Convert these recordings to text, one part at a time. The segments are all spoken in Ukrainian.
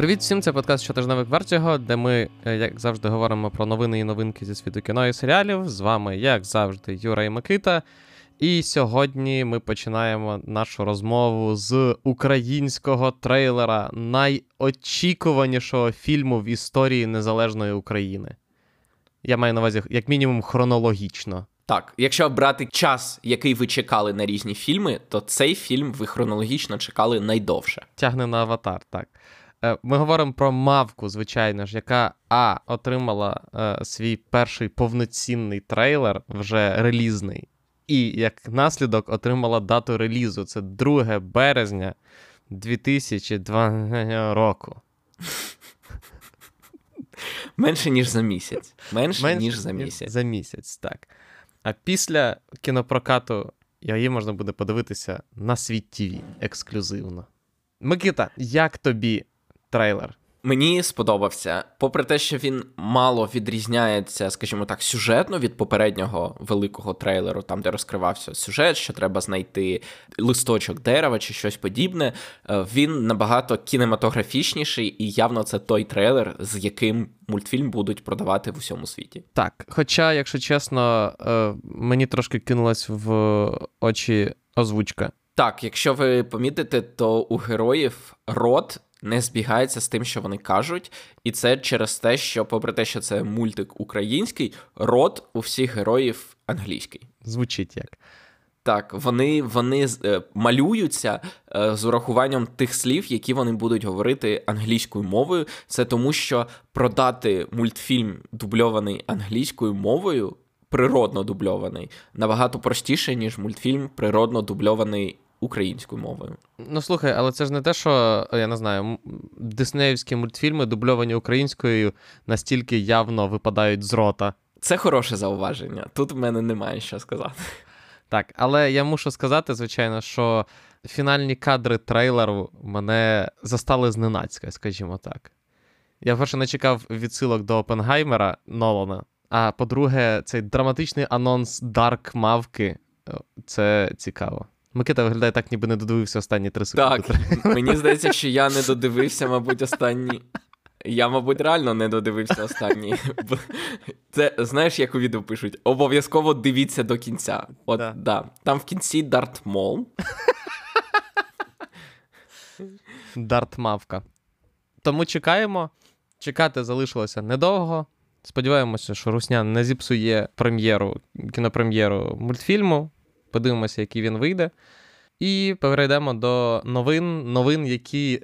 Привіт всім, це подкаст щотижневик Вертіго, де ми, е, як завжди, говоримо про новини і новинки зі світу кіно і серіалів. З вами, як завжди, Юра і Микита. І сьогодні ми починаємо нашу розмову з українського трейлера найочікуванішого фільму в історії Незалежної України. Я маю на увазі, як мінімум, хронологічно. Так, якщо брати час, який ви чекали на різні фільми, то цей фільм ви хронологічно чекали найдовше. Тягне на аватар, так. Е, ми говоримо про мавку, звичайно ж, яка А отримала е, свій перший повноцінний трейлер, вже релізний, і як наслідок отримала дату релізу. Це 2 березня 2002 року. Менше ніж за місяць. Менше, Менше ніж за місяць. За місяць, так. А після кінопрокату її можна буде подивитися на світ ТВ ексклюзивно. Микита, як тобі трейлер? Мені сподобався, попри те, що він мало відрізняється, скажімо так, сюжетно від попереднього великого трейлеру, там де розкривався сюжет, що треба знайти листочок дерева чи щось подібне. Е, він набагато кінематографічніший, і явно це той трейлер, з яким мультфільм будуть продавати в усьому світі. Так, хоча, якщо чесно, е, мені трошки кинулась в очі озвучка. Так, якщо ви помітите, то у героїв рот не збігається з тим, що вони кажуть, і це через те, що, попри те, що це мультик український, рот у всіх героїв англійський. Звучить як. Так, вони вони е, малюються е, з урахуванням тих слів, які вони будуть говорити англійською мовою. Це тому, що продати мультфільм дубльований англійською мовою, природно дубльований, набагато простіше, ніж мультфільм природно дубльований українською мовою. Ну слухай, але це ж не те, що я не знаю, диснеївські мультфільми, дубльовані українською, настільки явно випадають з рота. Це хороше зауваження. Тут в мене немає що сказати. Так, але я мушу сказати, звичайно, що фінальні кадри трейлеру мене застали зненацька, скажімо так. Я перше не чекав відсилок до Опенгаймера Нолана. А по-друге, цей драматичний анонс Dark Мавки це цікаво. Микита виглядає так, ніби не додивився останні три секунди. Так, мені здається, що я не додивився, мабуть, останні. Я, мабуть, реально не додивився останні. Це знаєш, як у відео пишуть: обов'язково дивіться до кінця. От, да. да. Там в кінці Дарт Мол. Дарт Мавка. Тому чекаємо. Чекати залишилося недовго. Сподіваємося, що Русня не зіпсує прем'єру, кінопрем'єру мультфільму подивимося, який він вийде. І перейдемо до новин, новин, які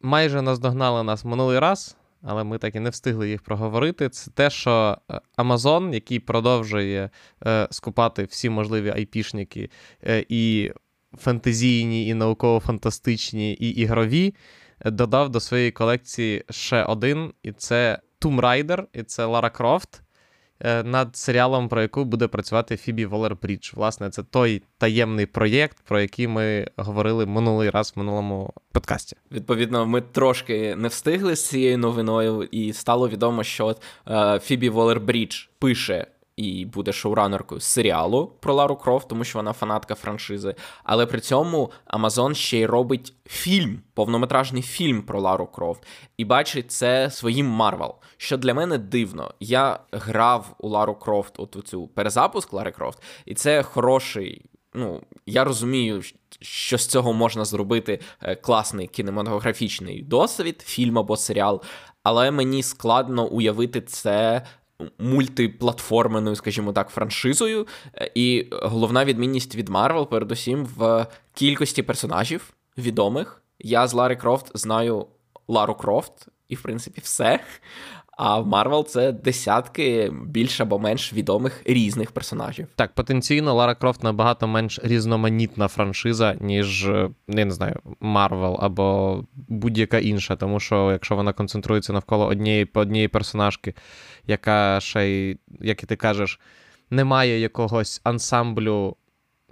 майже наздогнали нас минулий раз, але ми так і не встигли їх проговорити. Це те, що е, Amazon, який продовжує е, скупати всі можливі айпішники, е, і фентезійні, і науково-фантастичні, і ігрові, додав до своєї колекції ще один, і це Tomb Raider, і це Лара Крофт. Е, над серіалом, про яку буде працювати Фібі Волер-Брідж. Власне, це той таємний проєкт, про який ми говорили минулий раз в минулому подкасті. Відповідно, ми трошки не встигли з цією новиною, і стало відомо, що е, Фібі Волер-Брідж пише і буде шоуранеркою серіалу про Лару Крофт, тому що вона фанатка франшизи. Але при цьому Amazon ще й робить фільм, повнометражний фільм про Лару Крофт, і бачить це своїм Марвел. Що для мене дивно. Я грав у Лару Крофт, от у цю перезапуск Лари Крофт, і це хороший. Ну, я розумію, що з цього можна зробити е, класний кінематографічний досвід, фільм або серіал, але мені складно уявити це мультиплатформеною, скажімо так, франшизою. І головна відмінність від Марвел, передусім, в кількості персонажів відомих. Я з Лари Крофт знаю Лару Крофт, і, в принципі, все. А в Марвел це десятки більш або менш відомих різних персонажів. Так, потенційно Лара Крофт набагато менш різноманітна франшиза, ніж я не знаю, Марвел або будь-яка інша. Тому що якщо вона концентрується навколо однієї однієї персонажки, яка ще й, як і ти кажеш, не має якогось ансамблю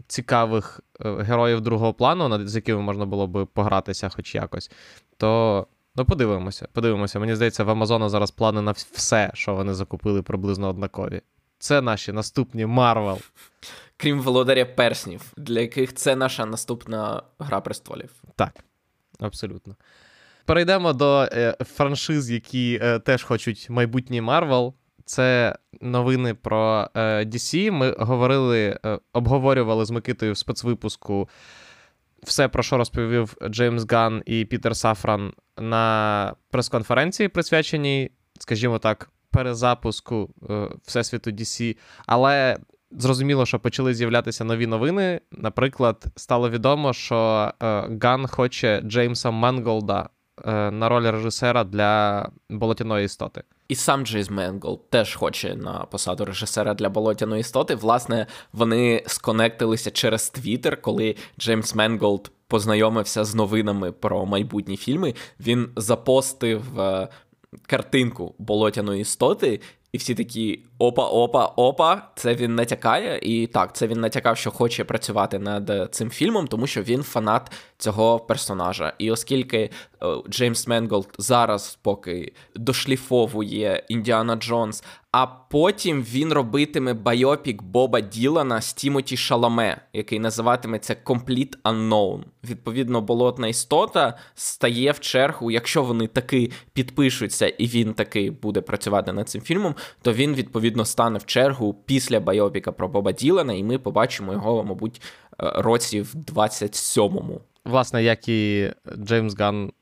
цікавих е, героїв другого плану, з якими можна було би погратися хоч якось, то. Ну, подивимося, подивимося. Мені здається, в Амазона зараз плани на все, що вони закупили приблизно однакові. Це наші наступні Марвел. Крім володаря перснів, для яких це наша наступна гра престолів. Так, абсолютно. Перейдемо до е, франшиз, які е, теж хочуть майбутній Марвел. Це новини про е, DC. Ми говорили, обговорювали з Микитою в спецвипуску все, про що розповів Джеймс Ган і Пітер Сафран на прес-конференції, присвяченій, скажімо так, перезапуску Всесвіту DC. Але зрозуміло, що почали з'являтися нові новини. Наприклад, стало відомо, що Ган хоче Джеймса Манголда на роль режисера для болотяної істоти. І сам Джеймс Менголд теж хоче на посаду режисера для болотяної істоти. Власне, вони сконектилися через Твіттер, коли Джеймс Менголд познайомився з новинами про майбутні фільми. Він запостив е, картинку болотяної істоти, і всі такі опа-опа, опа, це він натякає. І так, це він натякав, що хоче працювати над цим фільмом, тому що він фанат цього персонажа. І оскільки е, Джеймс Менголд зараз поки дошліфовує Індіану Джонса, а потім він робитиме байопік Боба Ділана з Тімоті Шаламе, який називатиметься Complete Unknown. Відповідно, болотна істота стає в чергу, якщо вони таки підпишуться, і він таки буде працювати над цим фільмом, то він відповідно стане в чергу після байопіка про Боба Ділана, і ми побачимо його, мабуть, е, році в 27-му. Власне, як і Джеймс Ган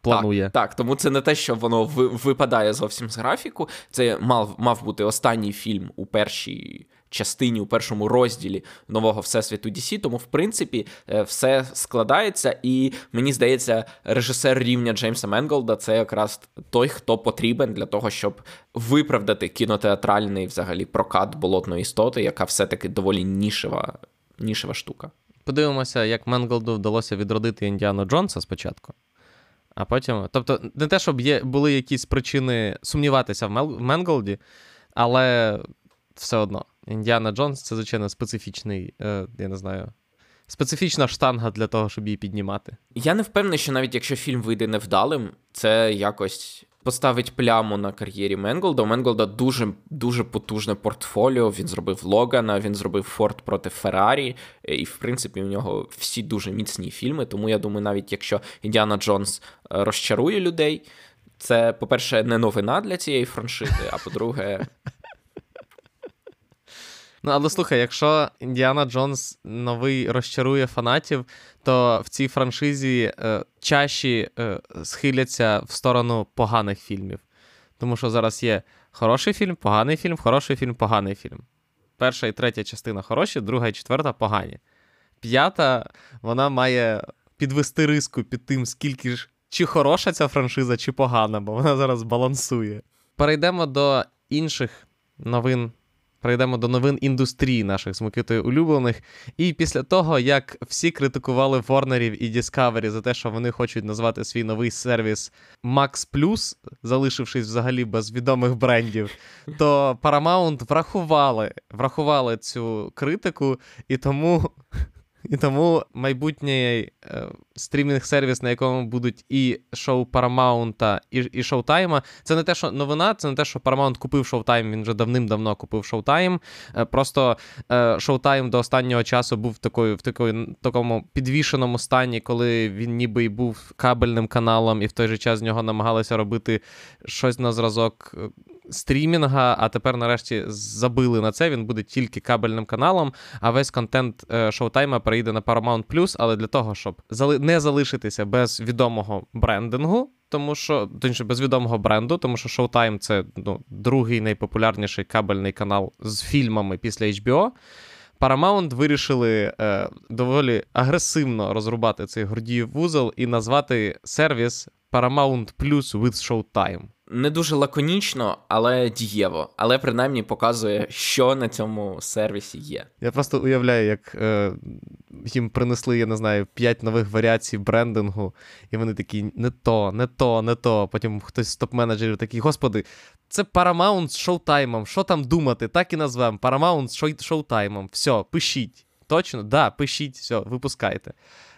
планує. Так, так, тому це не те, що воно випадає зовсім з графіку. Це мав мав бути останній фільм у першій частині, у першому розділі нового всесвіту DC, Тому, в принципі, е, все складається, і мені здається, режисер рівня Джеймса Менголда це якраз той, хто потрібен для того, щоб виправдати кінотеатральний взагалі прокат болотної істоти, яка все-таки доволі нішева, нішева штука. Подивимося, як Менголду вдалося відродити Індіану Джонса спочатку. А потім. Тобто, не те, щоб є, були якісь причини сумніватися в Менголді, але все одно. Індіана Джонс це, звичайно, специфічний, е, я не знаю, специфічна штанга для того, щоб її піднімати. Я не впевнений, що навіть якщо фільм вийде невдалим, це якось поставить пляму на кар'єрі Менголда. У Менголда дуже дуже потужне портфоліо. Він зробив Логана, він зробив Форд проти Феррарі, і, в принципі, у нього всі дуже міцні фільми. Тому я думаю, навіть якщо Індіана Джонс е, розчарує людей, це, по-перше, не новина для цієї франшизи, а по-друге. Ну, але слухай, якщо Індіана Джонс новий розчарує фанатів, то в цій франшизі е, чаші е, схиляться в сторону поганих фільмів. Тому що зараз є хороший фільм, поганий фільм, хороший фільм, поганий фільм. Перша і третя частина хороші, друга і четверта погані. П'ята, вона має підвести риску під тим, скільки ж чи хороша ця франшиза, чи погана, бо вона зараз балансує. Перейдемо до інших новин перейдемо до новин індустрії наших з Микитою улюблених. І після того, як всі критикували Ворнерів і Discovery за те, що вони хочуть назвати свій новий сервіс Max Plus, залишившись взагалі без відомих брендів, то Paramount врахували, врахували цю критику, і тому і тому майбутній е, стрімінг-сервіс, на якому будуть і шоу Paramount, і і Showtime, це не те, що новина, це не те, що Paramount купив Showtime, він вже давним-давно купив Showtime. Е, просто е, Showtime до останнього часу був в в такої, такому підвішеному стані, коли він ніби й був кабельним каналом, і в той же час з нього намагалися робити щось на зразок е, стрімінга, а тепер нарешті забили на це. Він буде тільки кабельним каналом, а весь контент Showtime перейде на Paramount+, але для того, щоб не залишитися без відомого брендингу, тому що точніше, без відомого бренду, тому що Showtime — це ну, другий найпопулярніший кабельний канал з фільмами після HBO. Paramount вирішили е, доволі агресивно розрубати цей гордіїв вузол і назвати сервіс Paramount Plus with Showtime не дуже лаконічно, але дієво. Але принаймні показує, що на цьому сервісі є. Я просто уявляю, як е, їм принесли, я не знаю, п'ять нових варіацій брендингу, і вони такі: не то, не то, не то. Потім хтось з топ-менеджерів такий, господи, це Paramount з шоутаймом. Що там думати? Так і назвемо. Paramount з шоутаймом. Все, пишіть. Точно? Да, пишіть, все, випускайте.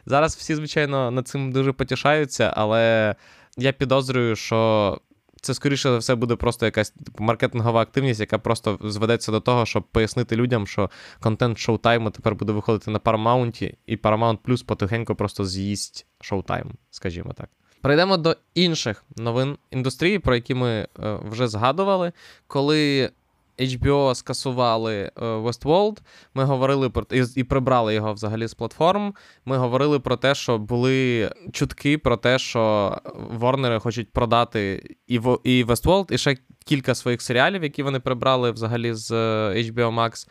Зараз всі, звичайно, над цим дуже потішаються, але я підозрюю, що це, скоріше за все, буде просто якась маркетингова активність, яка просто зведеться до того, щоб пояснити людям, що контент шоутайму тепер буде виходити на Paramount, і Paramount Plus потихеньку просто з'їсть шоутайм, скажімо так. Перейдемо до інших новин індустрії, про які ми е, вже згадували. Коли HBO скасували е, Westworld, ми говорили про і, і прибрали його взагалі з платформ. Ми говорили про те, що були чутки про те, що Ворнери хочуть продати і і Westworld, і ще кілька своїх серіалів, які вони прибрали взагалі з е, HBO Max.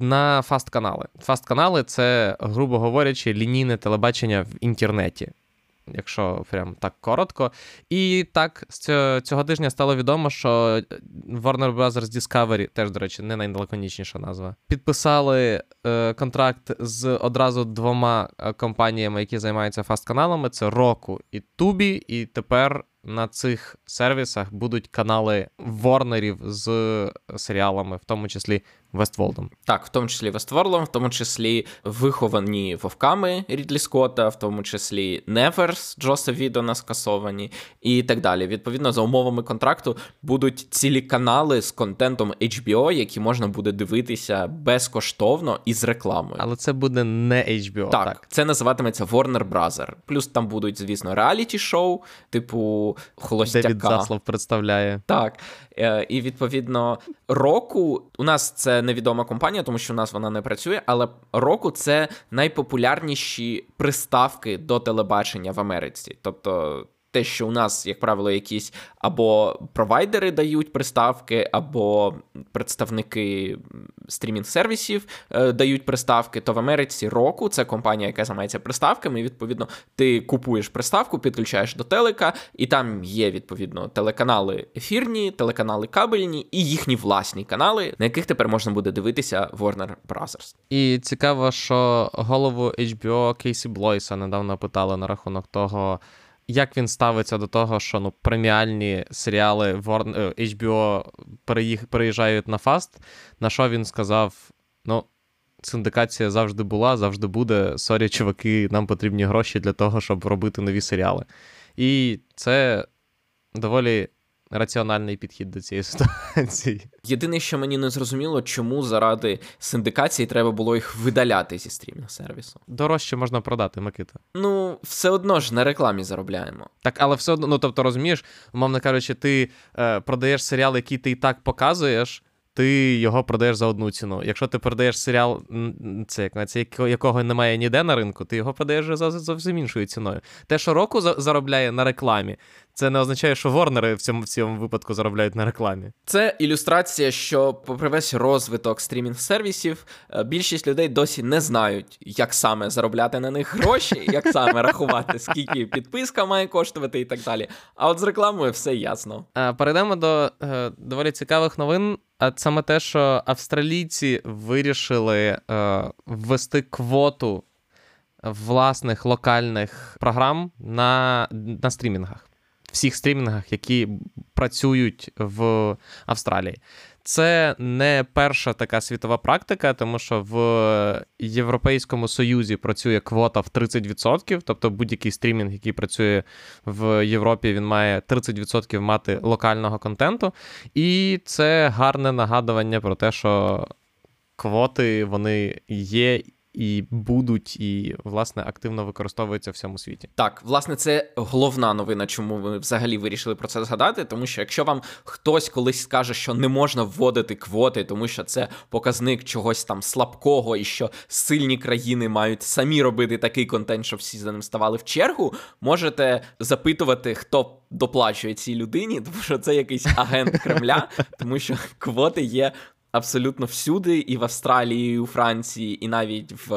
На фаст-канали. Фаст-канали це, грубо говорячи, лінійне телебачення в інтернеті якщо прям так коротко. І так, з цього, тижня стало відомо, що Warner Bros. Discovery, теж, до речі, не найлаконічніша назва, підписали е, контракт з одразу двома е, компаніями, які займаються фаст-каналами: це Roku і Tubi, і тепер. На цих сервісах будуть канали Ворнерів з серіалами, в тому числі Вестволдом. Так, в тому числі Вестворлом, в тому числі виховані вовками Рідлі Скотта, в тому числі Неверс Джоса Відона скасовані і так далі. Відповідно, за умовами контракту будуть цілі канали з контентом HBO, які можна буде дивитися безкоштовно і з рекламою. Але це буде не HBO. Так, так. це називатиметься Warner Brother. Плюс там будуть, звісно, реаліті-шоу, типу Холостяка. Девід Заслав представляє. Так. Е, І відповідно, року у нас це невідома компанія, тому що у нас вона не працює, але року це найпопулярніші приставки до телебачення в Америці. Тобто. Те, що у нас, як правило, якісь або провайдери дають приставки, або представники стрімінг-сервісів е, дають приставки, то в Америці року це компанія, яка займається приставками. І, відповідно, ти купуєш приставку, підключаєш до телека, і там є відповідно телеканали ефірні, телеканали кабельні і їхні власні канали, на яких тепер можна буде дивитися Warner Brothers. І цікаво, що голову HBO Кейсі Блойса недавно питали на рахунок того. Як він ставиться до того, що ну преміальні серіали Warner, HBO переїжджають на FAST? На що він сказав: ну, синдикація завжди була, завжди буде. Сорі, чуваки, нам потрібні гроші для того, щоб робити нові серіали. І це доволі раціональний підхід до цієї ситуації. Єдине, що мені не зрозуміло, чому заради синдикації треба було їх видаляти зі стрімінг сервісу. Дорожче можна продати, Микита. Ну, все одно ж на рекламі заробляємо. Так, але все одно, ну тобто, розумієш, умовно кажучи, ти е, продаєш серіал, який ти і так показуєш. Ти його продаєш за одну ціну. Якщо ти продаєш серіал, це як це якого немає ніде на ринку, ти його продаєш за зовсім іншою ціною. Те, що року заробляє на рекламі, це не означає, що Ворнери в цьому в цьому випадку заробляють на рекламі. Це ілюстрація, що, попри весь розвиток стрімінг-сервісів, більшість людей досі не знають, як саме заробляти на них гроші, як саме рахувати, скільки підписка має коштувати і так далі. А от з рекламою все ясно. Перейдемо до е, доволі цікавих новин. А саме те, що австралійці вирішили е, ввести квоту власних локальних програм на, на стрімінгах, всіх стрімінгах, які працюють в Австралії. Це не перша така світова практика, тому що в Європейському Союзі працює квота в 30%, тобто будь-який стрімінг, який працює в Європі, він має 30% мати локального контенту. І це гарне нагадування про те, що квоти вони є і будуть, і, власне, активно використовуються в всьому світі. Так, власне, це головна новина, чому ви взагалі вирішили про це згадати. Тому що якщо вам хтось колись скаже, що не можна вводити квоти, тому що це показник чогось там слабкого, і що сильні країни мають самі робити такий контент, щоб всі за ним ставали в чергу, можете запитувати, хто доплачує цій людині, тому що це якийсь агент Кремля, тому що квоти є абсолютно всюди, і в Австралії, і у Франції, і навіть в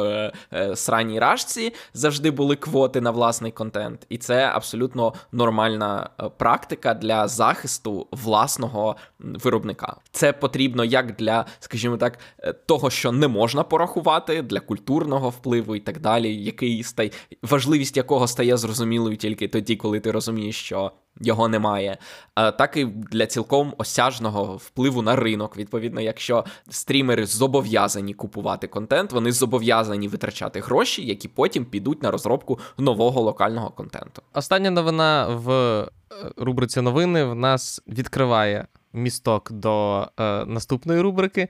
е, сраній рашці завжди були квоти на власний контент. І це абсолютно нормальна е, практика для захисту власного виробника. Це потрібно як для, скажімо так, е, того, що не можна порахувати, для культурного впливу і так далі, який стає важливість якого стає зрозумілою тільки тоді, коли ти розумієш, що його немає, так і для цілком осяжного впливу на ринок. Відповідно, якщо стрімери зобов'язані купувати контент, вони зобов'язані витрачати гроші, які потім підуть на розробку нового локального контенту. Остання новина в рубриці новини в нас відкриває. Місток до е, наступної рубрики,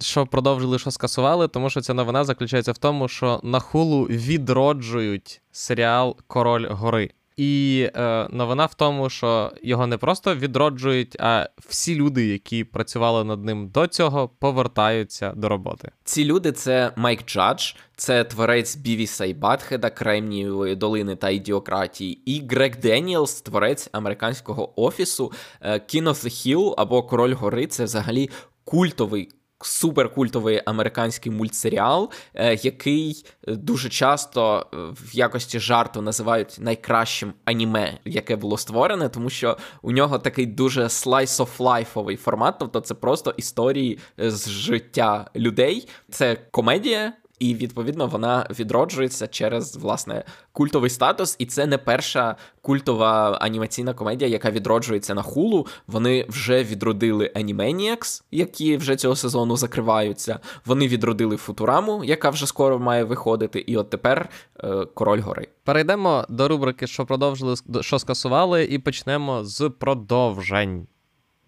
що продовжили, що скасували, тому що ця новина заключається в тому, що на хулу відроджують серіал Король Гори. І е, новина в тому, що його не просто відроджують, а всі люди, які працювали над ним до цього, повертаються до роботи. Ці люди це Майк Джадж, це творець Бівіса і Батхеда, Кремнієвої долини та ідіократії, і Грег Деніелс, творець американського офісу King of the або Король Гори. Це взагалі культовий суперкультовий американський мультсеріал, е, який дуже часто е, в якості жарту називають найкращим аніме, яке було створене, тому що у нього такий дуже slice of лайфовий формат, тобто це просто історії з життя людей. Це комедія і відповідно вона відроджується через власне культовий статус. І це не перша культова анімаційна комедія, яка відроджується на хулу. Вони вже відродили Animaniacs, які вже цього сезону закриваються. Вони відродили Футураму, яка вже скоро має виходити. І от тепер е, Король Гори. Перейдемо до рубрики, що продовжили, що скасували, і почнемо з продовжень.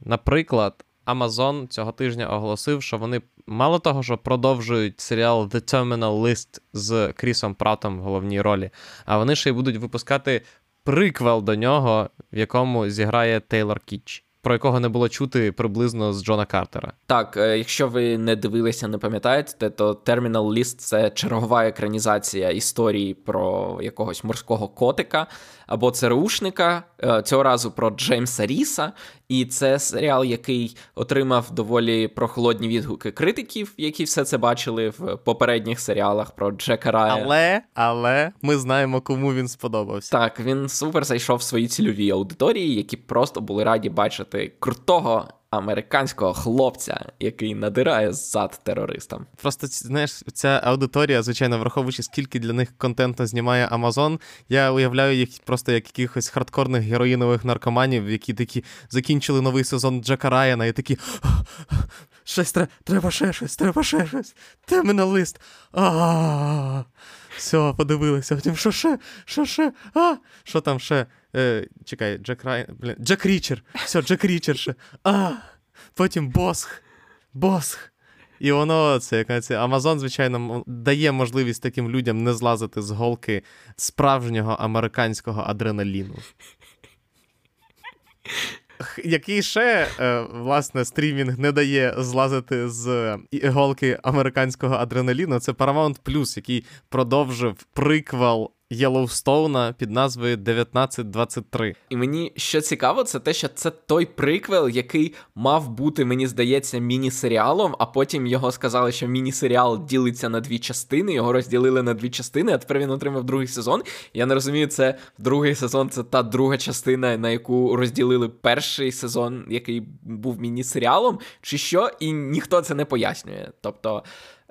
Наприклад, Amazon цього тижня оголосив, що вони мало того, що продовжують серіал The Terminal List з Крісом Пратом в головній ролі, а вони ще й будуть випускати приквел до нього, в якому зіграє Тейлор Кітч. Про якого не було чути приблизно з Джона Картера. Так, е, якщо ви не дивилися, не пам'ятаєте, то Terminal List — це чергова екранізація історії про якогось морського котика або ЦРУшника, е, цього разу про Джеймса Ріса. І це серіал, який отримав доволі прохолодні відгуки критиків, які все це бачили в попередніх серіалах про Джека Рая. Але але ми знаємо, кому він сподобався. Так, він супер зайшов в свої цільові аудиторії, які просто були раді бачити крутого американського хлопця, який надирає зад терористам. Просто знаєш, ця аудиторія, звичайно, враховуючи, скільки для них контенту знімає Амазон, я уявляю їх просто як якихось хардкорних героїнових наркоманів, які такі закінчили новий сезон Джека Райана і такі. Щось треба, треба ще щось, треба ще щось. Темена лист. А. Все, подивилися. Потім, що ще? Що ще? А? Що там ще? Е, Чекай, Джек Райан. Блін, Джек Річер. Все, Джек Річер. А. Потім Босх. Босх. І воно це це Амазон, звичайно, дає можливість таким людям не злазити з голки справжнього американського адреналіну. Який ще, е, власне, стрімінг не дає злазити з іголки американського адреналіну, це Paramount Plus, який продовжив приквел Єлоустоуна під назвою 1923. І мені що цікаво, це те, що це той приквел, який мав бути, мені здається, міні-серіалом, а потім його сказали, що міні-серіал ділиться на дві частини, його розділили на дві частини, а тепер він отримав другий сезон. Я не розумію, це другий сезон, це та друга частина, на яку розділили перший сезон, який був міні-серіалом, чи що, і ніхто це не пояснює. Тобто.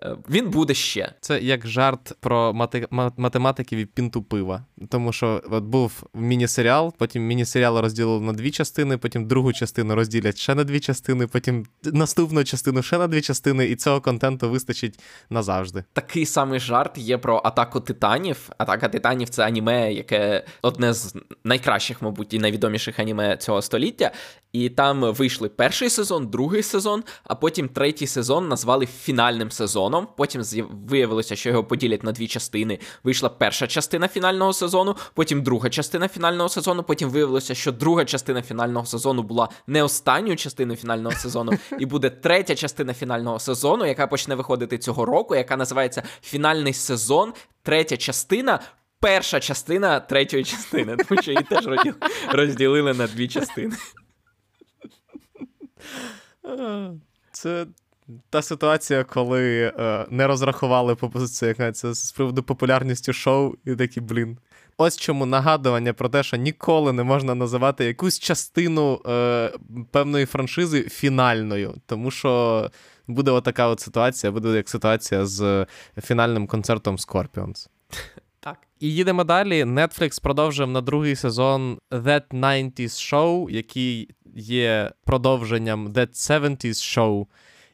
Е, він буде ще. Це як жарт про мати... математиків і пінту пива. Тому що от був міні-серіал, потім міні-серіал розділили на дві частини, потім другу частину розділять ще на дві частини, потім наступну частину ще на дві частини, і цього контенту вистачить назавжди. Такий самий жарт є про атаку титанів. Атака титанів це аніме, яке одне з найкращих, мабуть, і найвідоміших аніме цього століття. І там вийшли перший сезон, другий сезон, а потім третій сезон назвали фінальним сезоном. Потім виявилося, що його поділять на дві частини. Вийшла перша частина фінального сезону, потім друга частина фінального сезону. Потім виявилося, що друга частина фінального сезону була не останньою частиною фінального сезону, і буде третя частина фінального сезону, яка почне виходити цього року, яка називається Фінальний сезон, третя частина. Перша частина третьої частини, тому що її теж розділили на дві частини. Це та ситуація, коли е, не розрахували це, це з приводу популярності шоу, і такі, блін. Ось чому нагадування про те, що ніколи не можна називати якусь частину е, певної франшизи фінальною. Тому що буде отака от ситуація, буде як ситуація з фінальним концертом Scorpions. Так. І їдемо далі. Netflix продовжив на другий сезон That 90s Show, який є продовженням That 70s Show.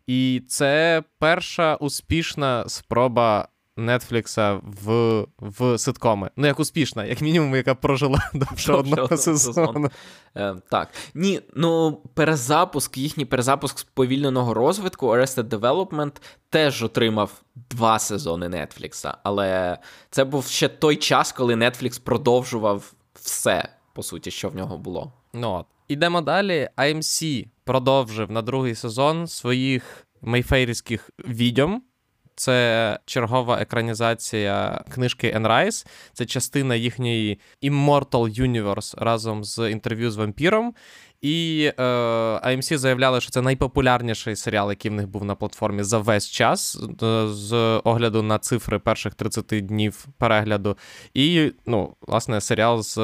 І це перша успішна спроба Нетфлікса в в ситкоми. Ну, як успішна, як мінімум, яка прожила довше одного сезону. Е, Так. Ні, ну перезапуск, їхній перезапуск сповільненого розвитку Arrested Development теж отримав два сезони Нетфлікса. Але це був ще той час, коли Netflix продовжував все, по суті, що в нього було. Ну от. Ідемо далі. AMC продовжив на другий сезон своїх мейфейрських відьом. Це чергова екранізація книжки Enrise. Це частина їхньої Immortal Universe разом з інтерв'ю з вампіром. І е, AMC заявляли, що це найпопулярніший серіал, який в них був на платформі за весь час, е, з огляду на цифри перших 30 днів перегляду. І, ну, власне, серіал з е,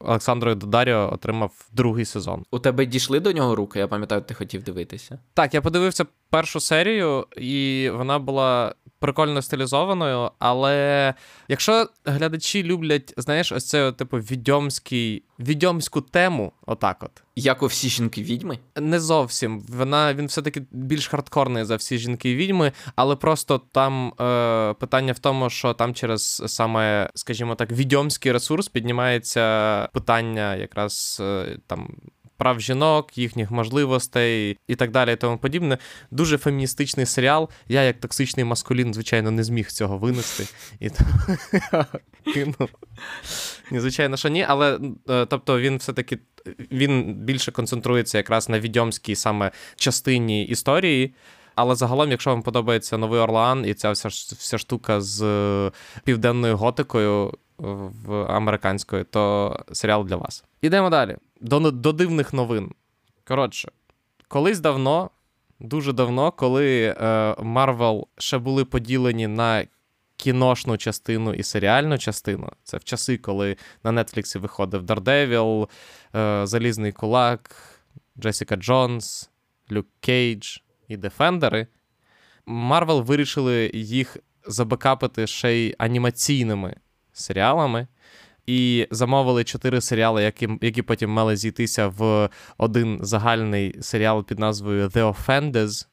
Олександрою Додаріо отримав другий сезон. У тебе дійшли до нього руки? Я пам'ятаю, ти хотів дивитися. Так, я подивився першу серію, і вона була прикольно стилізованою. Але якщо глядачі люблять, знаєш, ось це, типу, відьомський, відьомську тему, отак от. Як у всі жінки відьми? Не зовсім. Вона він все-таки більш хардкорний за всі жінки відьми, але просто там е, питання в тому, що там через саме, скажімо так, відьомський ресурс піднімається питання якраз е, там. Прав жінок, їхніх можливостей і так далі, і тому подібне. Дуже феміністичний серіал. Я, як токсичний маскулін, звичайно, не зміг цього винести. І ну, Звичайно, що ні, але е, тобто він все-таки він більше концентрується якраз на відьомській саме частині історії. Але загалом, якщо вам подобається новий Орлеан і ця вся вся штука з е, південною готикою в американською, то серіал для вас. Ідемо далі. До, до дивних новин. Коротше, колись давно, дуже давно, коли Марвел е, ще були поділені на кіношну частину і серіальну частину. Це в часи, коли на Нетфліксі виходив Daredevil, е, Залізний Кулак, Джесіка Джонс, Люк Кейдж і Дефендери. Марвел вирішили їх забекапити ще й анімаційними серіалами. І замовили чотири серіали, які які потім мали зійтися в один загальний серіал під назвою The Offenders.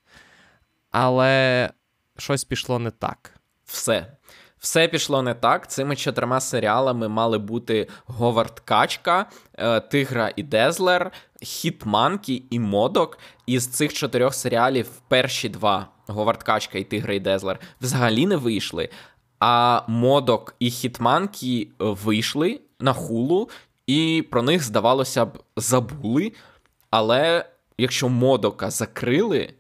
Але щось пішло не так. Все. Все пішло не так. Цими чотирма серіалами мали бути Говард Качка, е, Тигра і Дезлер, Хітманкі і Модок. Із цих чотирьох серіалів перші два Говард Качка і Тигра і Дезлер взагалі не вийшли. А Модок і Хітманкі вийшли на хулу, і про них, здавалося б, забули. Але якщо Модока закрили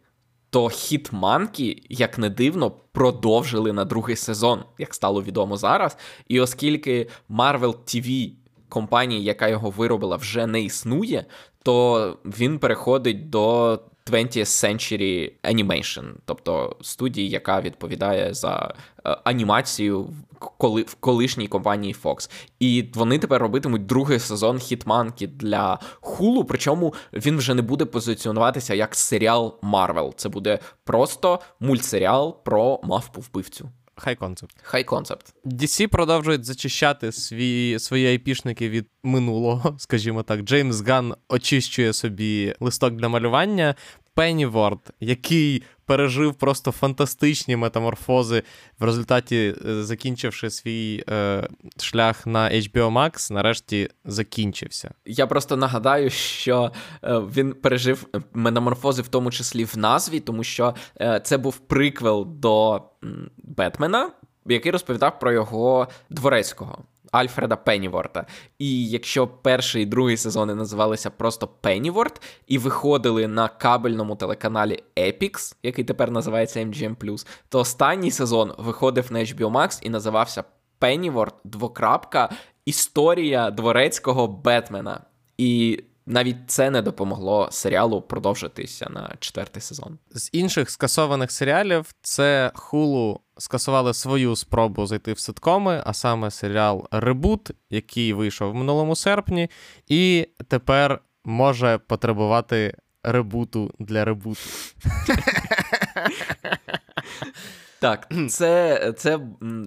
то Хітманкі, як не дивно, продовжили на другий сезон, як стало відомо зараз. І оскільки Marvel TV, компанія, яка його виробила, вже не існує, то він переходить до 20th Century Animation, тобто студії, яка відповідає за е, анімацію коли, в колишній компанії Fox. І вони тепер робитимуть другий сезон Хітманки для Hulu, причому він вже не буде позиціонуватися як серіал Marvel. Це буде просто мультсеріал про мавпу вбивцю. Хай концепт. Хай концепт. DC продовжують зачищати свої свої айпішники від минулого, скажімо так. Джеймс Ган очищує собі листок для малювання. Пенніворд, який пережив просто фантастичні метаморфози, в результаті, е, закінчивши свій е, шлях на HBO Max, нарешті закінчився. Я просто нагадаю, що е, він пережив метаморфози, в тому числі в назві, тому що е, це був приквел до Бетмена, який розповідав про його дворецького. Альфреда Пенніворта. І якщо перший і другий сезони називалися просто Пенніворт і виходили на кабельному телеканалі Epix, який тепер називається MGM+, то останній сезон виходив на HBO Max і називався Пенніворт двокрапка Історія дворецького Бетмена. І навіть це не допомогло серіалу продовжитися на четвертий сезон. З інших скасованих серіалів це Hulu скасували свою спробу зайти в ситкоми, а саме серіал Ребут, який вийшов в минулому серпні, і тепер може потребувати ребуту для ребуту. Так, це це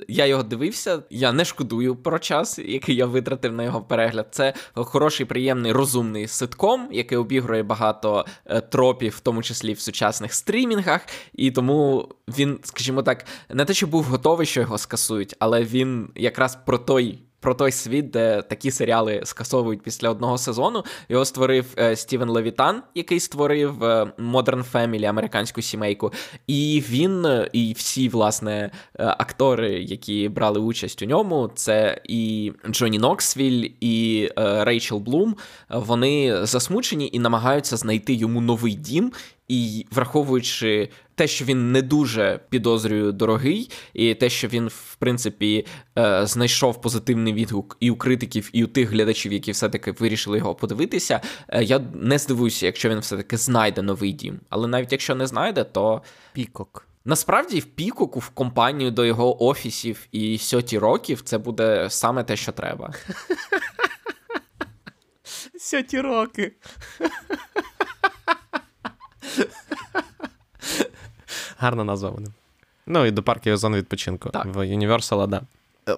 я його дивився. Я не шкодую про час, який я витратив на його перегляд. Це хороший, приємний, розумний ситком, який обігрує багато е, тропів, в тому числі в сучасних стрімінгах. І тому він, скажімо так, не те, що був готовий, що його скасують, але він якраз про той про той світ, де такі серіали скасовують після одного сезону. Його створив е, Стівен Левітан, який створив е, Modern Family, американську сімейку. І він, е, і всі, власне, актори, які брали участь у ньому, це і Джоні Ноксвіль, і Рейчел Блум. Вони засмучені і намагаються знайти йому новий дім. І враховуючи те, що він не дуже підозрюю дорогий, і те, що він, в принципі, е, знайшов позитивний відгук і у критиків, і у тих глядачів, які все-таки вирішили його подивитися, е, я не здивуюся, якщо він все-таки знайде новий дім. Але навіть якщо не знайде, то пікок. Насправді, в пікоку, в компанію до його офісів і сьоті років, це буде саме те, що треба. Сьоті роки. Гарна назва вони. Ну і до парків зон відпочинку так. в Universal, да.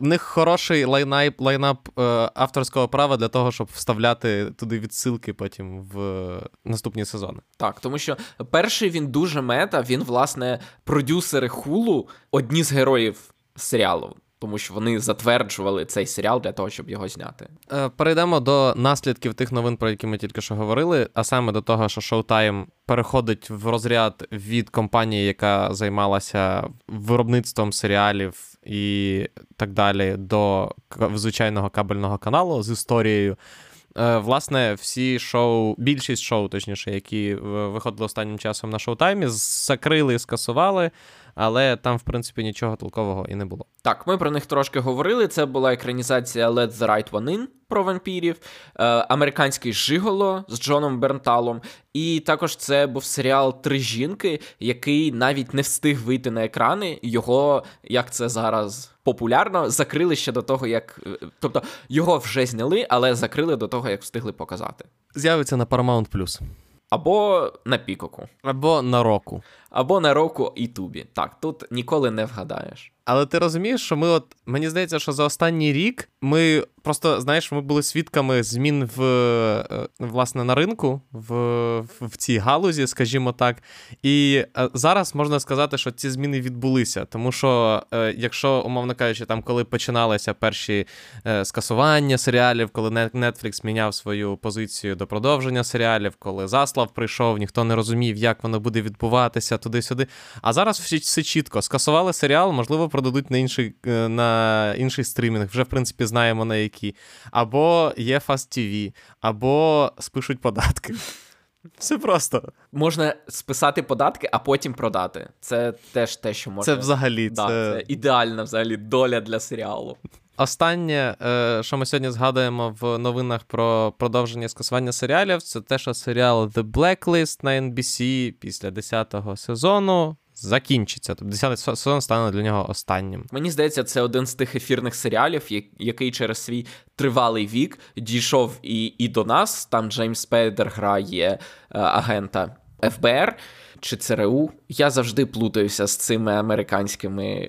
В них хороший лайнап, лайнап е, авторського права для того, щоб вставляти туди відсилки потім в наступні сезони. Так, тому що перший він дуже мета, він, власне, продюсери хулу, одні з героїв серіалу тому що вони затверджували цей серіал для того, щоб його зняти. Е, перейдемо до наслідків тих новин, про які ми тільки що говорили, а саме до того, що Showtime переходить в розряд від компанії, яка займалася виробництвом серіалів і так далі, до звичайного кабельного каналу з історією. Е, власне, всі шоу, більшість шоу, точніше, які виходили останнім часом на шоутаймі, закрили і скасували але там, в принципі, нічого толкового і не було. Так, ми про них трошки говорили. Це була екранізація Let the Right One In про вампірів, е, американський Жиголо з Джоном Бернталом. І також це був серіал Три жінки, який навіть не встиг вийти на екрани. Його, як це зараз популярно, закрили ще до того, як. Е, тобто його вже зняли, але закрили до того, як встигли показати. З'явиться на Paramount+. Або на Пікоку. Або на року. Або на року і тубі. Так, тут ніколи не вгадаєш. Але ти розумієш, що ми, от мені здається, що за останній рік ми просто знаєш, ми були свідками змін в е, власне на ринку в в цій галузі, скажімо так. І е, зараз можна сказати, що ці зміни відбулися. Тому що, е, якщо, умовно кажучи, там коли починалися перші скасування серіалів, коли Netflix міняв свою позицію до продовження серіалів, коли Заслав прийшов, ніхто не розумів, як воно буде відбуватися туди-сюди. А зараз все, чітко скасували серіал, можливо, продадуть на інший на інший стрімінг. Вже в принципі знаємо на які. Або є Fast TV, або спишуть податки. Все просто. Можна списати податки, а потім продати. Це теж те, що можна. Це взагалі да, це... це ідеальна взагалі доля для серіалу. Останнє, е, що ми сьогодні згадуємо в новинах про продовження скасування серіалів, це те, що серіал The Blacklist на NBC після 10-го сезону закінчиться. Тобто 10 сезон стане для нього останнім. Мені здається, це один з тих ефірних серіалів, який через свій тривалий вік дійшов і і до нас. Там Джеймс Спейдер грає е, агента ФБР чи ЦРУ. Я завжди плутаюся з цими американськими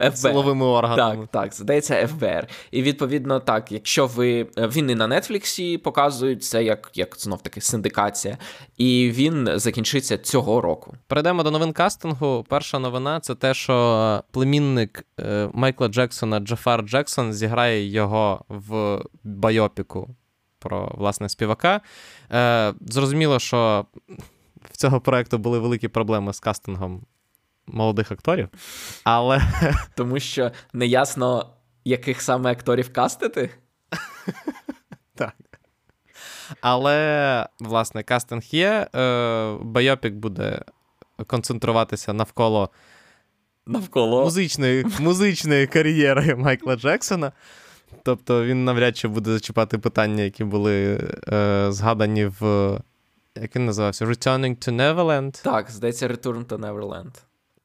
е, силовими органами. Так, так, здається, ФБР. І відповідно, так, якщо ви е, він і на Нетфліксі показують це як як знов таки синдикація, і він закінчиться цього року. Перейдемо до новин кастингу. Перша новина це те, що племінник е, Майкла Джексона Джафар Джексон зіграє його в байопіку про власне співака. Е, Зрозуміло, що в цього проекту були великі проблеми з кастингом молодих акторів, але. Тому що неясно, яких саме акторів кастити. Так. Але, власне, кастинг є. Е, Байопік буде концентруватися навколо навколо музичної музичної кар'єри Майкла Джексона. Тобто він навряд чи буде зачіпати питання, які були е, згадані в як він називався? Returning to Neverland? Так, здається, Return to Neverland.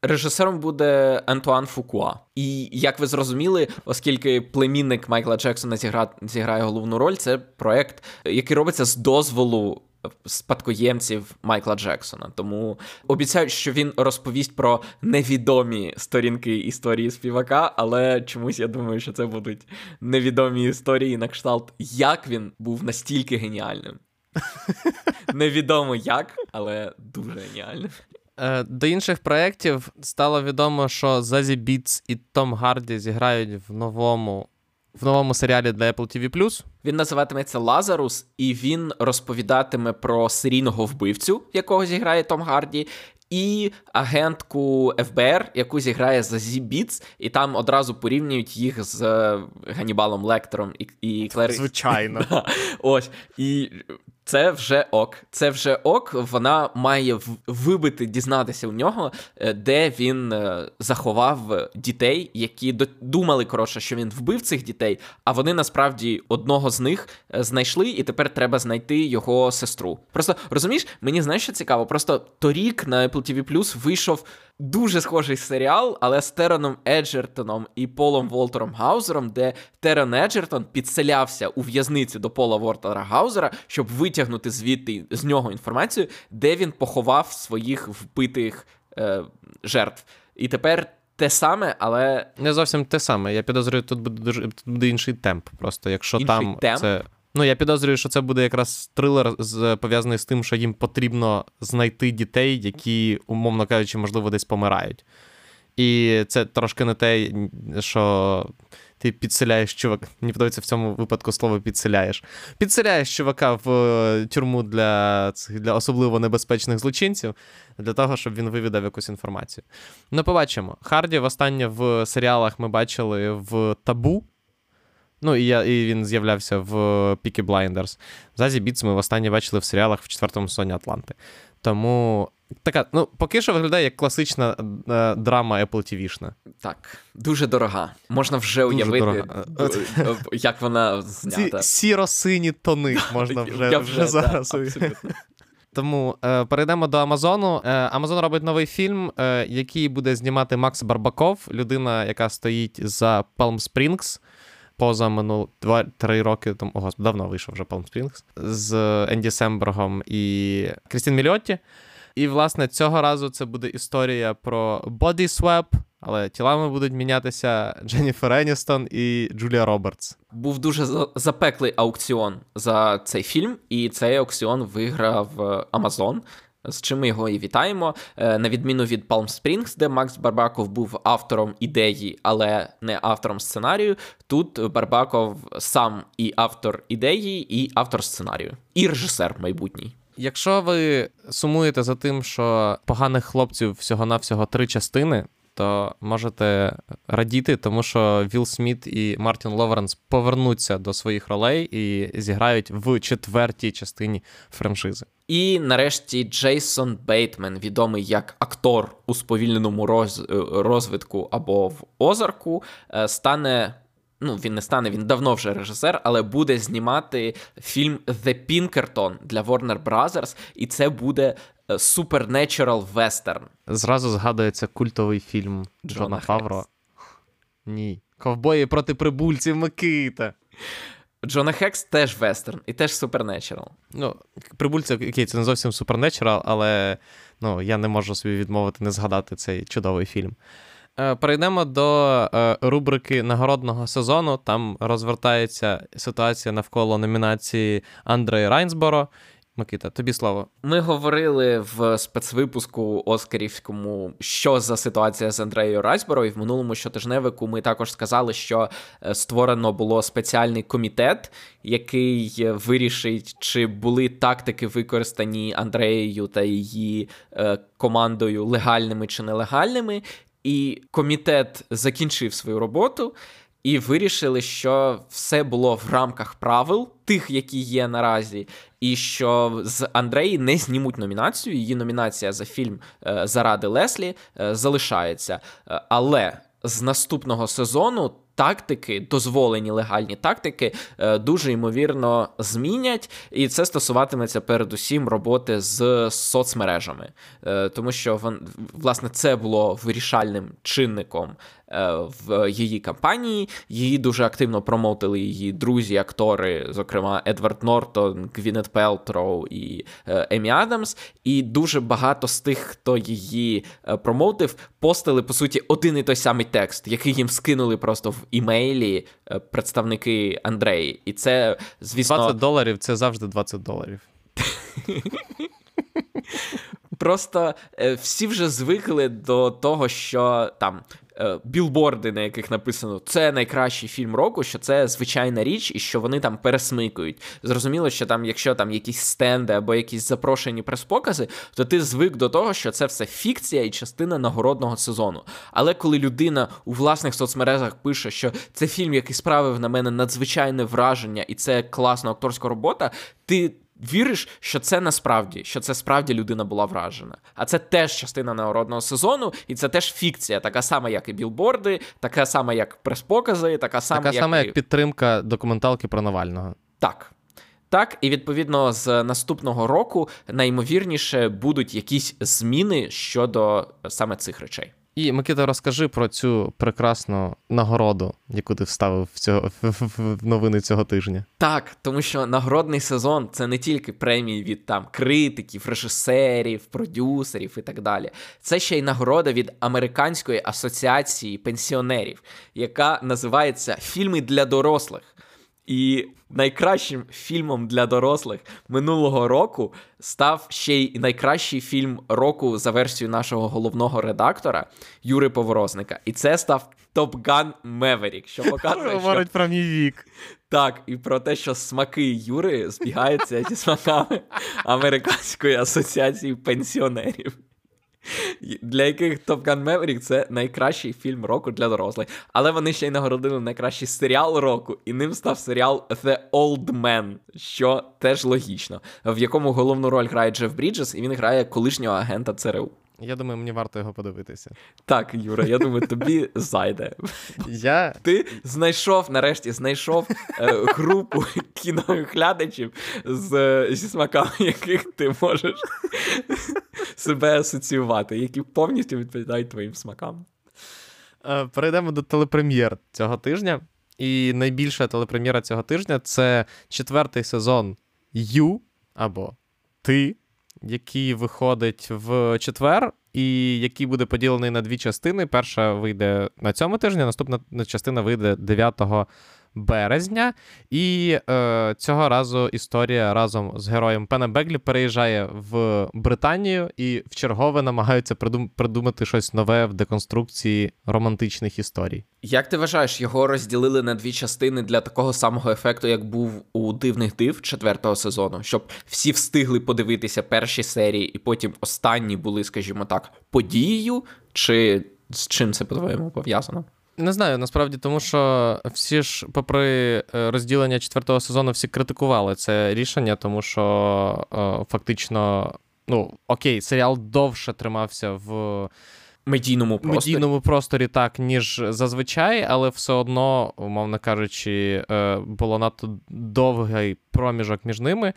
Режисером буде Антуан Фукуа. І як ви зрозуміли, оскільки племінник Майкла Джексона зігра... зіграє головну роль, це проект, який робиться з дозволу спадкоємців Майкла Джексона. Тому обіцяють, що він розповість про невідомі сторінки історії співака, але чомусь я думаю, що це будуть невідомі історії на кшталт, як він був настільки геніальним. Невідомо як, але дуже геніально. Е, до інших проєктів стало відомо, що Зазі Біц і Том Гарді зіграють в новому в новому серіалі для Apple TV+. Він називатиметься Лазарус, і він розповідатиме про серійного вбивцю, якого зіграє Том Гарді, і агентку ФБР, яку зіграє Зазі Біц, і там одразу порівнюють їх з Ганібалом Лектором і і Клер... Звичайно. Ось. І це вже ок. Це вже ок. Вона має вибити, дізнатися у нього, е, де він е, заховав дітей, які думали, коротше, що він вбив цих дітей, а вони насправді одного з них е, знайшли, і тепер треба знайти його сестру. Просто розумієш, мені знаєш, що цікаво? Просто торік на Apple TV Plus вийшов дуже схожий серіал, але з Тероном Еджертоном і Полом Волтером Гаузером, де Терон Еджертон підселявся у в'язницю до Пола Волтера Гаузера, щоб витягнути звідти з нього інформацію, де він поховав своїх вбитих е, жертв. І тепер. Те саме, але не зовсім те саме. Я підозрюю, тут буде дуже тут буде інший темп. Просто якщо інший там темп? це Ну, я підозрюю, що це буде якраз трилер пов'язаний з тим, що їм потрібно знайти дітей, які, умовно кажучи, можливо, десь помирають. І це трошки не те, що ти підселяєш чувак. Мені подобається в цьому випадку слово підселяєш. Підселяєш чувака в е, тюрму для для особливо небезпечних злочинців, для того, щоб він вивідав якусь інформацію. Ну, побачимо. Харді востаннє в серіалах ми бачили в табу. Ну, і я, і він з'являвся в Peaky Blinders. Зазі Біц ми востаннє бачили в серіалах в четвертому сезоні Атланти. Тому така, ну, поки що виглядає як класична е, драма Apple TV-шна. Так, дуже дорога. Можна вже дуже уявити, дорога. як вона знята. Ці сіро-сині тони можна вже, вже, вже зараз. Да, тому е, перейдемо до Амазону. Е, Амазон робить новий фільм, е, який буде знімати Макс Барбаков, людина, яка стоїть за Palm Springs поза минул 2-3 роки тому, ого, давно вийшов вже Palm Springs, з Енді Сембергом і Крістін Мільотті. І, власне, цього разу це буде історія про Body Swap, але тілами будуть мінятися Дженніфер Еністон і Джулія Робертс. Був дуже запеклий аукціон за цей фільм, і цей аукціон виграв Amazon з чим ми його і вітаємо. Е, на відміну від Palm Springs, де Макс Барбаков був автором ідеї, але не автором сценарію. Тут Барбаков сам і автор ідеї, і автор сценарію, і режисер майбутній. Якщо ви сумуєте за тим, що поганих хлопців всього-навсього три частини, то можете радіти, тому що Вілл Сміт і Мартін Лоуренс повернуться до своїх ролей і зіграють в четвертій частині франшизи. І нарешті Джейсон Бейтмен, відомий як актор у сповільненому роз... розвитку або в Озарку, е, стане. Ну, він не стане, він давно вже режисер, але буде знімати фільм The Pinkerton для Warner Brothers, і це буде е, Supernatural Western. Зразу згадується культовий фільм Джона, Джона Фавро. Ні. Ковбої проти прибульців Микита. Джона Хекс теж вестерн і теж Супернечерал. Ну, прибульці, окей, це не зовсім Супернечерал, але ну, я не можу собі відмовити не згадати цей чудовий фільм. Е, перейдемо до е, рубрики нагородного сезону. Там розвертається ситуація навколо номінації Андрея Райнсборо Микита, тобі слово. Ми говорили в спецвипуску Оскарівському, що за ситуація з Андреєю Райсборо, і в минулому щотижневику ми також сказали, що е, створено було спеціальний комітет, який вирішить, чи були тактики використані Андреєю та її е, командою легальними чи нелегальними. І комітет закінчив свою роботу і вирішили, що все було в рамках правил, тих, які є наразі, і що з Андреї не знімуть номінацію. Її номінація за фільм е, Заради Леслі е, залишається. Е, але з наступного сезону. Тактики, дозволені легальні тактики, дуже ймовірно змінять, і це стосуватиметься передусім роботи з соцмережами, тому що власне це було вирішальним чинником в її кампанії. Її дуже активно промоутили її друзі, актори, зокрема Едвард Нортон, Гвінет Пелтроу і е, Емі Адамс. І дуже багато з тих, хто її е, промоутив, постили по суті один і той самий текст, який їм скинули просто в імейлі представники Андреї. І це, звісно, 20 доларів це завжди 20 доларів. Просто всі вже звикли до того, що там е, білборди, на яких написано це найкращий фільм року, що це звичайна річ, і що вони там пересмикують. Зрозуміло, що там, якщо там якісь стенди або якісь запрошені прес-покази, то ти звик до того, що це все фікція і частина нагородного сезону. Але коли людина у власних соцмережах пише, що це фільм, який справив на мене надзвичайне враження, і це класна акторська робота, ти віриш, що це насправді, що це справді людина була вражена. А це теж частина народного сезону, і це теж фікція, така сама, як і білборди, така сама, як прес-покази, така сама, така як сама, і... як підтримка документалки про Навального. Так. Так, і відповідно з наступного року наймовірніше будуть якісь зміни щодо саме цих речей. І Микита, розкажи про цю прекрасну нагороду, яку ти вставив в цього в новини цього тижня. Так, тому що нагородний сезон це не тільки премії від там критиків, режисерів, продюсерів і так далі. Це ще й нагорода від Американської асоціації пенсіонерів, яка називається Фільми для дорослих. І найкращим фільмом для дорослих минулого року став ще й найкращий фільм року за версією нашого головного редактора Юри Поворозника. І це став Top Gun Maverick, що показує, Говорить що... про мій вік. Так, і про те, що смаки Юри збігаються зі смаками Американської асоціації пенсіонерів для яких Top Gun Maverick це найкращий фільм року для дорослих. Але вони ще й нагородили найкращий серіал року, і ним став серіал The Old Man, що теж логічно, в якому головну роль грає Джеф Бріджес, і він грає колишнього агента ЦРУ. Я думаю, мені варто його подивитися. Так, Юра, я думаю, тобі зайде. Я... Ти знайшов, нарешті, знайшов е, групу кіноглядачів з, зі смаками, яких ти можеш себе асоціювати, які повністю відповідають твоїм смакам. Е, перейдемо до телепрем'єр цього тижня. І найбільша телепрем'єра цього тижня це четвертий сезон Ю або Ти, який виходить в четвер, і який буде поділений на дві частини. Перша вийде на цьому тижні, наступна частина вийде 9 березня. І е, цього разу історія разом з героєм Пена Беглі переїжджає в Британію і в чергове намагаються придум- придумати щось нове в деконструкції романтичних історій. Як ти вважаєш, його розділили на дві частини для такого самого ефекту, як був у дивних див четвертого сезону, щоб всі встигли подивитися перші серії, і потім останні були, скажімо так, подією? Чи з чим це по-твоєму пов'язано? Не знаю, насправді, тому що всі ж, попри е, розділення четвертого сезону, всі критикували це рішення, тому що фактично, ну окей, серіал довше тримався в медійному просторі. медійному просторі, так, ніж зазвичай, але все одно, умовно кажучи, е, було надто довгий проміжок між ними.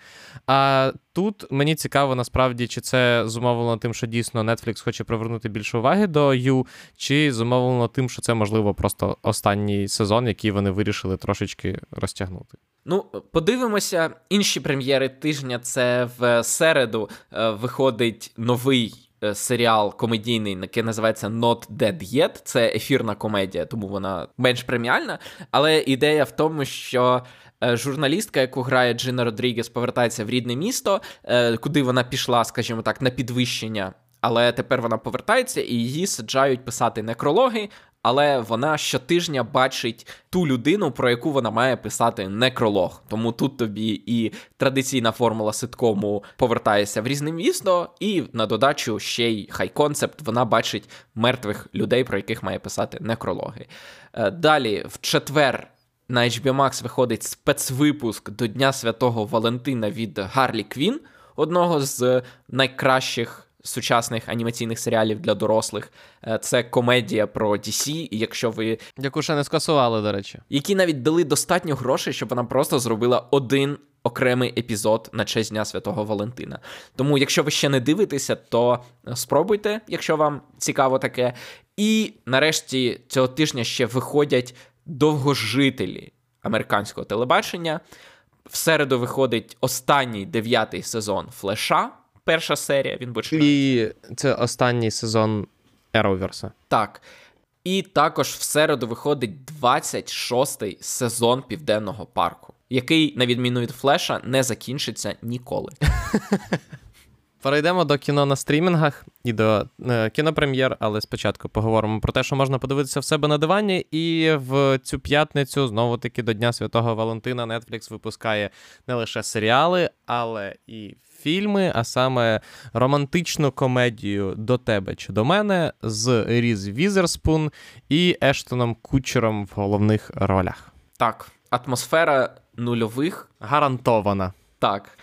А тут мені цікаво, насправді, чи це зумовлено тим, що дійсно Netflix хоче привернути більше уваги до Ю, чи зумовлено тим, що це, можливо, просто останній сезон, який вони вирішили трошечки розтягнути. Ну, подивимося, інші прем'єри тижня. Це в середу е, виходить новий серіал комедійний, який називається Not Dead Yet. Це ефірна комедія, тому вона менш преміальна. Але ідея в тому, що. Е, журналістка, яку грає Джина Родрігес, повертається в рідне місто, е, куди вона пішла, скажімо так, на підвищення. Але тепер вона повертається і її саджають писати некрологи, але вона щотижня бачить ту людину, про яку вона має писати некролог. Тому тут тобі і традиційна формула ситкому повертається в різне місто, і на додачу ще й хай концепт вона бачить мертвих людей, про яких має писати некрологи. Е, далі, в четвер. На HBO Max виходить спецвипуск до Дня Святого Валентина від Гарлі Квін, одного з найкращих сучасних анімаційних серіалів для дорослих. Е, це комедія про DC, і якщо ви. Яку ще не скасували, до речі. Які навіть дали достатньо грошей, щоб вона просто зробила один. Окремий епізод на честь Дня Святого Валентина. Тому, якщо ви ще не дивитеся, то спробуйте, якщо вам цікаво таке. І нарешті цього тижня ще виходять довгожителі американського телебачення. В середу виходить останній дев'ятий сезон Флеша перша серія. Він буде І це останній сезон Arrowverse. Так. І також в середу виходить 26-й сезон Південного парку, який, на відміну від Флеша, не закінчиться ніколи. Перейдемо до кіно на стрімінгах і до е, кінопрем'єр, але спочатку поговоримо про те, що можна подивитися в себе на дивані. І в цю п'ятницю, знову таки, до Дня Святого Валентина, Netflix випускає не лише серіали, але і фільми, а саме романтичну комедію до тебе чи до мене з Різ Візерспун і Ештоном Кучером в головних ролях. Так, атмосфера нульових Гарантована. Так.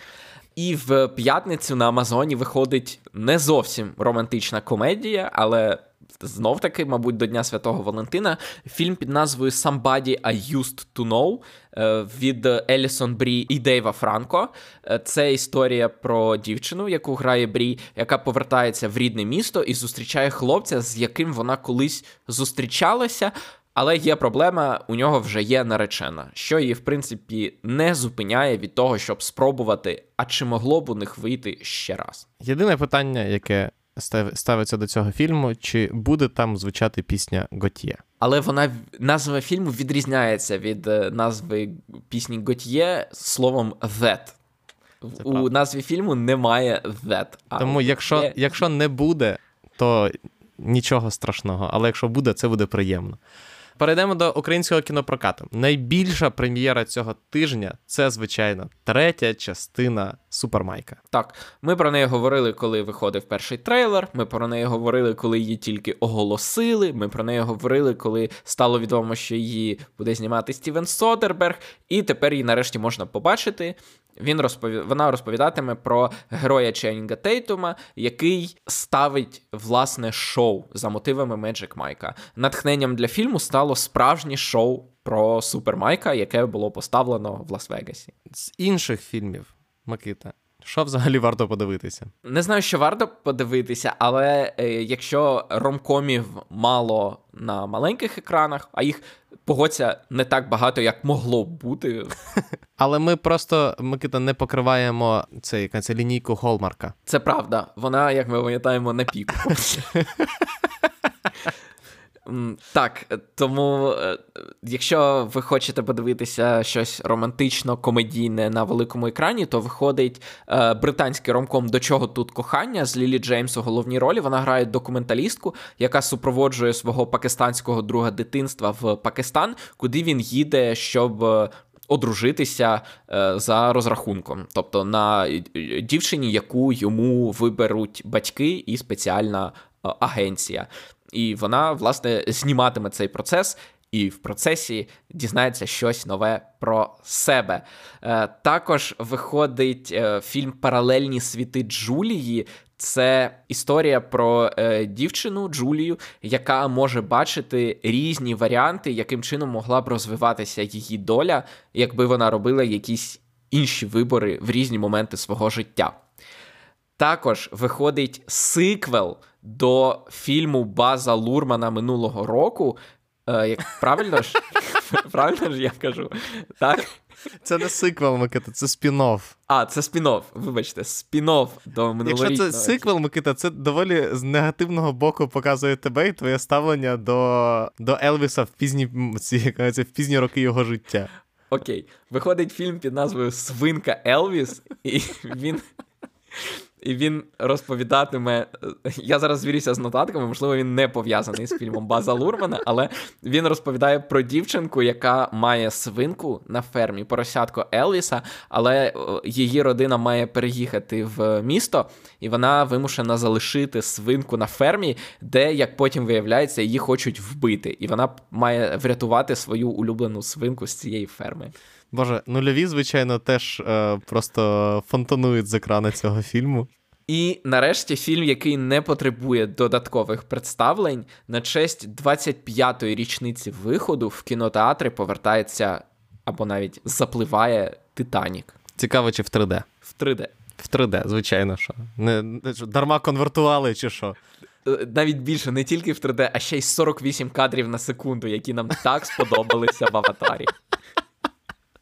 І в п'ятницю на Амазоні виходить не зовсім романтична комедія, але знов таки, мабуть, до Дня Святого Валентина фільм під назвою Somebody I Used to Know е, від Елісон Брі і Дейва Франко. Е, це історія про дівчину, яку грає Брі, яка повертається в рідне місто і зустрічає хлопця, з яким вона колись зустрічалася. Але є проблема, у нього вже є наречена, що її, в принципі, не зупиняє від того, щоб спробувати, а чи могло б у них вийти ще раз. Єдине питання, яке ставиться до цього фільму, чи буде там звучати пісня Готьє? Але вона назва фільму відрізняється від е, назви пісні Готьє словом «that». Це у правда. назві фільму немає «that». Тому, якщо, є... якщо не буде, то нічого страшного. Але якщо буде, це буде приємно. Перейдемо до українського кінопрокату. Найбільша прем'єра цього тижня це, звичайно, третя частина Супермайка. Так, ми про неї говорили, коли виходив перший трейлер. Ми про неї говорили, коли її тільки оголосили. Ми про неї говорили, коли стало відомо, що її буде знімати Стівен Содерберг, і тепер її нарешті можна побачити. Він розпові... Вона розповідатиме про героя Ченінга Тейтума, який ставить власне шоу за мотивами Меджик Майка. Натхненням для фільму стало справжнє шоу про Супер Майка, яке було поставлено в Лас-Вегасі. З інших фільмів Микита. Що взагалі варто подивитися? Не знаю, що варто подивитися, але е, якщо ромкомів мало на маленьких екранах, а їх погодься не так багато, як могло б бути. Але ми просто, Микита, не покриваємо цей, це лінійку Холмарка. Це правда. Вона, як ми пам'ятаємо, на піку. Так, тому е, якщо ви хочете подивитися щось романтично комедійне на великому екрані, то виходить е, британський ромком до чого тут кохання з Лілі Джеймс у головній ролі. Вона грає документалістку, яка супроводжує свого пакистанського друга дитинства в Пакистан, куди він їде, щоб. Е, одружитися е, за розрахунком, тобто на дівчині, яку йому виберуть батьки і спеціальна агенція і вона, власне, зніматиме цей процес. І в процесі дізнається щось нове про себе. Е, також виходить е, фільм Паралельні світи Джулії. Це історія про е, дівчину Джулію, яка може бачити різні варіанти, яким чином могла б розвиватися її доля, якби вона робила якісь інші вибори в різні моменти свого життя. Також виходить сиквел до фільму База Лурмана минулого року. Е, як Правильно ж Правильно ж я кажу? Так? Це не сиквел, Микита, це спін-офф. А, це спін-офф, вибачте, спін-офф до минулорічного. Якщо це сиквел, Микита, це доволі з негативного боку показує тебе і твоє ставлення до до Елвіса в пізні в пізні роки його життя. Окей. Виходить фільм під назвою Свинка Елвіс, і він і він розповідатиме. Я зараз звірюся з нотатками, можливо, він не пов'язаний з фільмом База Лурмана, але він розповідає про дівчинку, яка має свинку на фермі, поросятко Елвіса, але її родина має переїхати в місто, і вона вимушена залишити свинку на фермі, де, як потім виявляється, її хочуть вбити. І вона має врятувати свою улюблену свинку з цієї ферми. Боже, нульові, звичайно, теж е, просто фонтанують з екрану цього фільму. І нарешті фільм, який не потребує додаткових представлень, на честь 25-ї річниці виходу в кінотеатри повертається або навіть запливає Титанік. Цікаво, чи в 3D? В 3D. В 3D, звичайно, що. Не, не Дарма конвертували, чи що. Е, навіть більше не тільки в 3D, а ще й 48 кадрів на секунду, які нам так сподобалися в аватарі.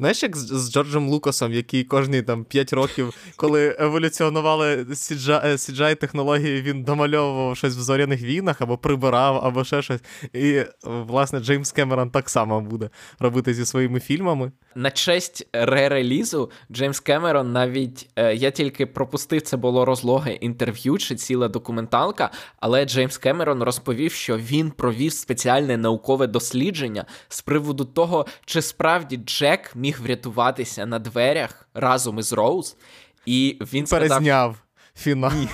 Знаєш, як з, з Джорджем Лукасом, який кожні там 5 років, коли еволюціонували CGI технології, він домальовував щось в зоряних війнах або прибирав, або ще щось. І, власне, Джеймс Кемерон так само буде робити зі своїми фільмами. На честь ре-релізу Джеймс Кемерон навіть е, я тільки пропустив, це було розлоге інтерв'ю чи ціла документалка, але Джеймс Кемерон розповів, що він провів спеціальне наукове дослідження з приводу того, чи справді Джек міг врятуватися на дверях разом із Роуз. І він сказав, Перезняв фінал. Ні.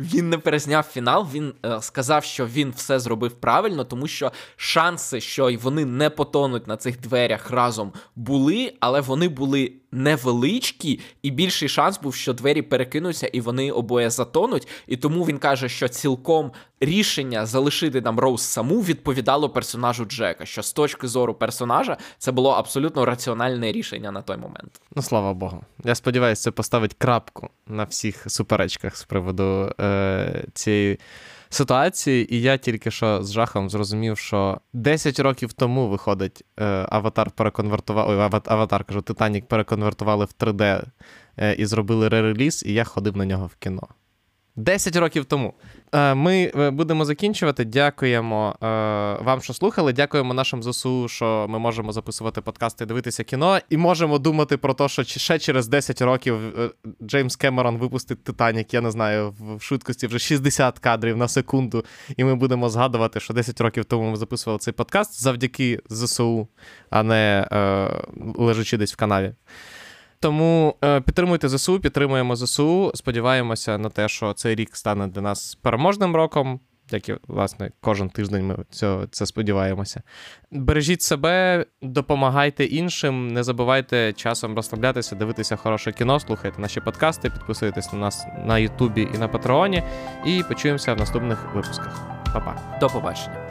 Він не перезняв фінал. Він е, сказав, що він все зробив правильно, тому що шанси, що вони не потонуть на цих дверях разом, були, але вони були невеличкі, і більший шанс був, що двері перекинуться і вони обоє затонуть. І тому він каже, що цілком рішення залишити нам Роуз саму відповідало персонажу Джека. Що з точки зору персонажа це було абсолютно раціональне рішення на той момент. Ну, слава Богу. Я сподіваюся, це поставить крапку на всіх суперечках з приводу е, цієї ситуації. І я тільки що з жахом зрозумів, що 10 років тому виходить е, аватар переконвертував. Ой, аватар кажу, Титанік переконвертували в 3D е, і зробили ререліз, і я ходив на нього в кіно. 10 років тому. Е, ми будемо закінчувати. Дякуємо е, вам, що слухали. Дякуємо нашим ЗСУ, що ми можемо записувати подкасти, дивитися кіно, і можемо думати про те, що ще через 10 років е, Джеймс Кемерон випустить Титанік, я не знаю, в швидкості вже 60 кадрів на секунду. І ми будемо згадувати, що 10 років тому ми записували цей подкаст завдяки ЗСУ, а не лежачи десь в канаві. Тому е, підтримуйте ЗСУ, підтримуємо ЗСУ. Сподіваємося на те, що цей рік стане для нас переможним роком. Як і, власне, кожен тиждень ми цього, це сподіваємося. Бережіть себе, допомагайте іншим, не забувайте часом розслаблятися, дивитися хороше кіно, слухайте наші подкасти, підписуйтесь на нас на Ютубі і на Патреоні. І почуємося в наступних випусках. Па-па. До побачення.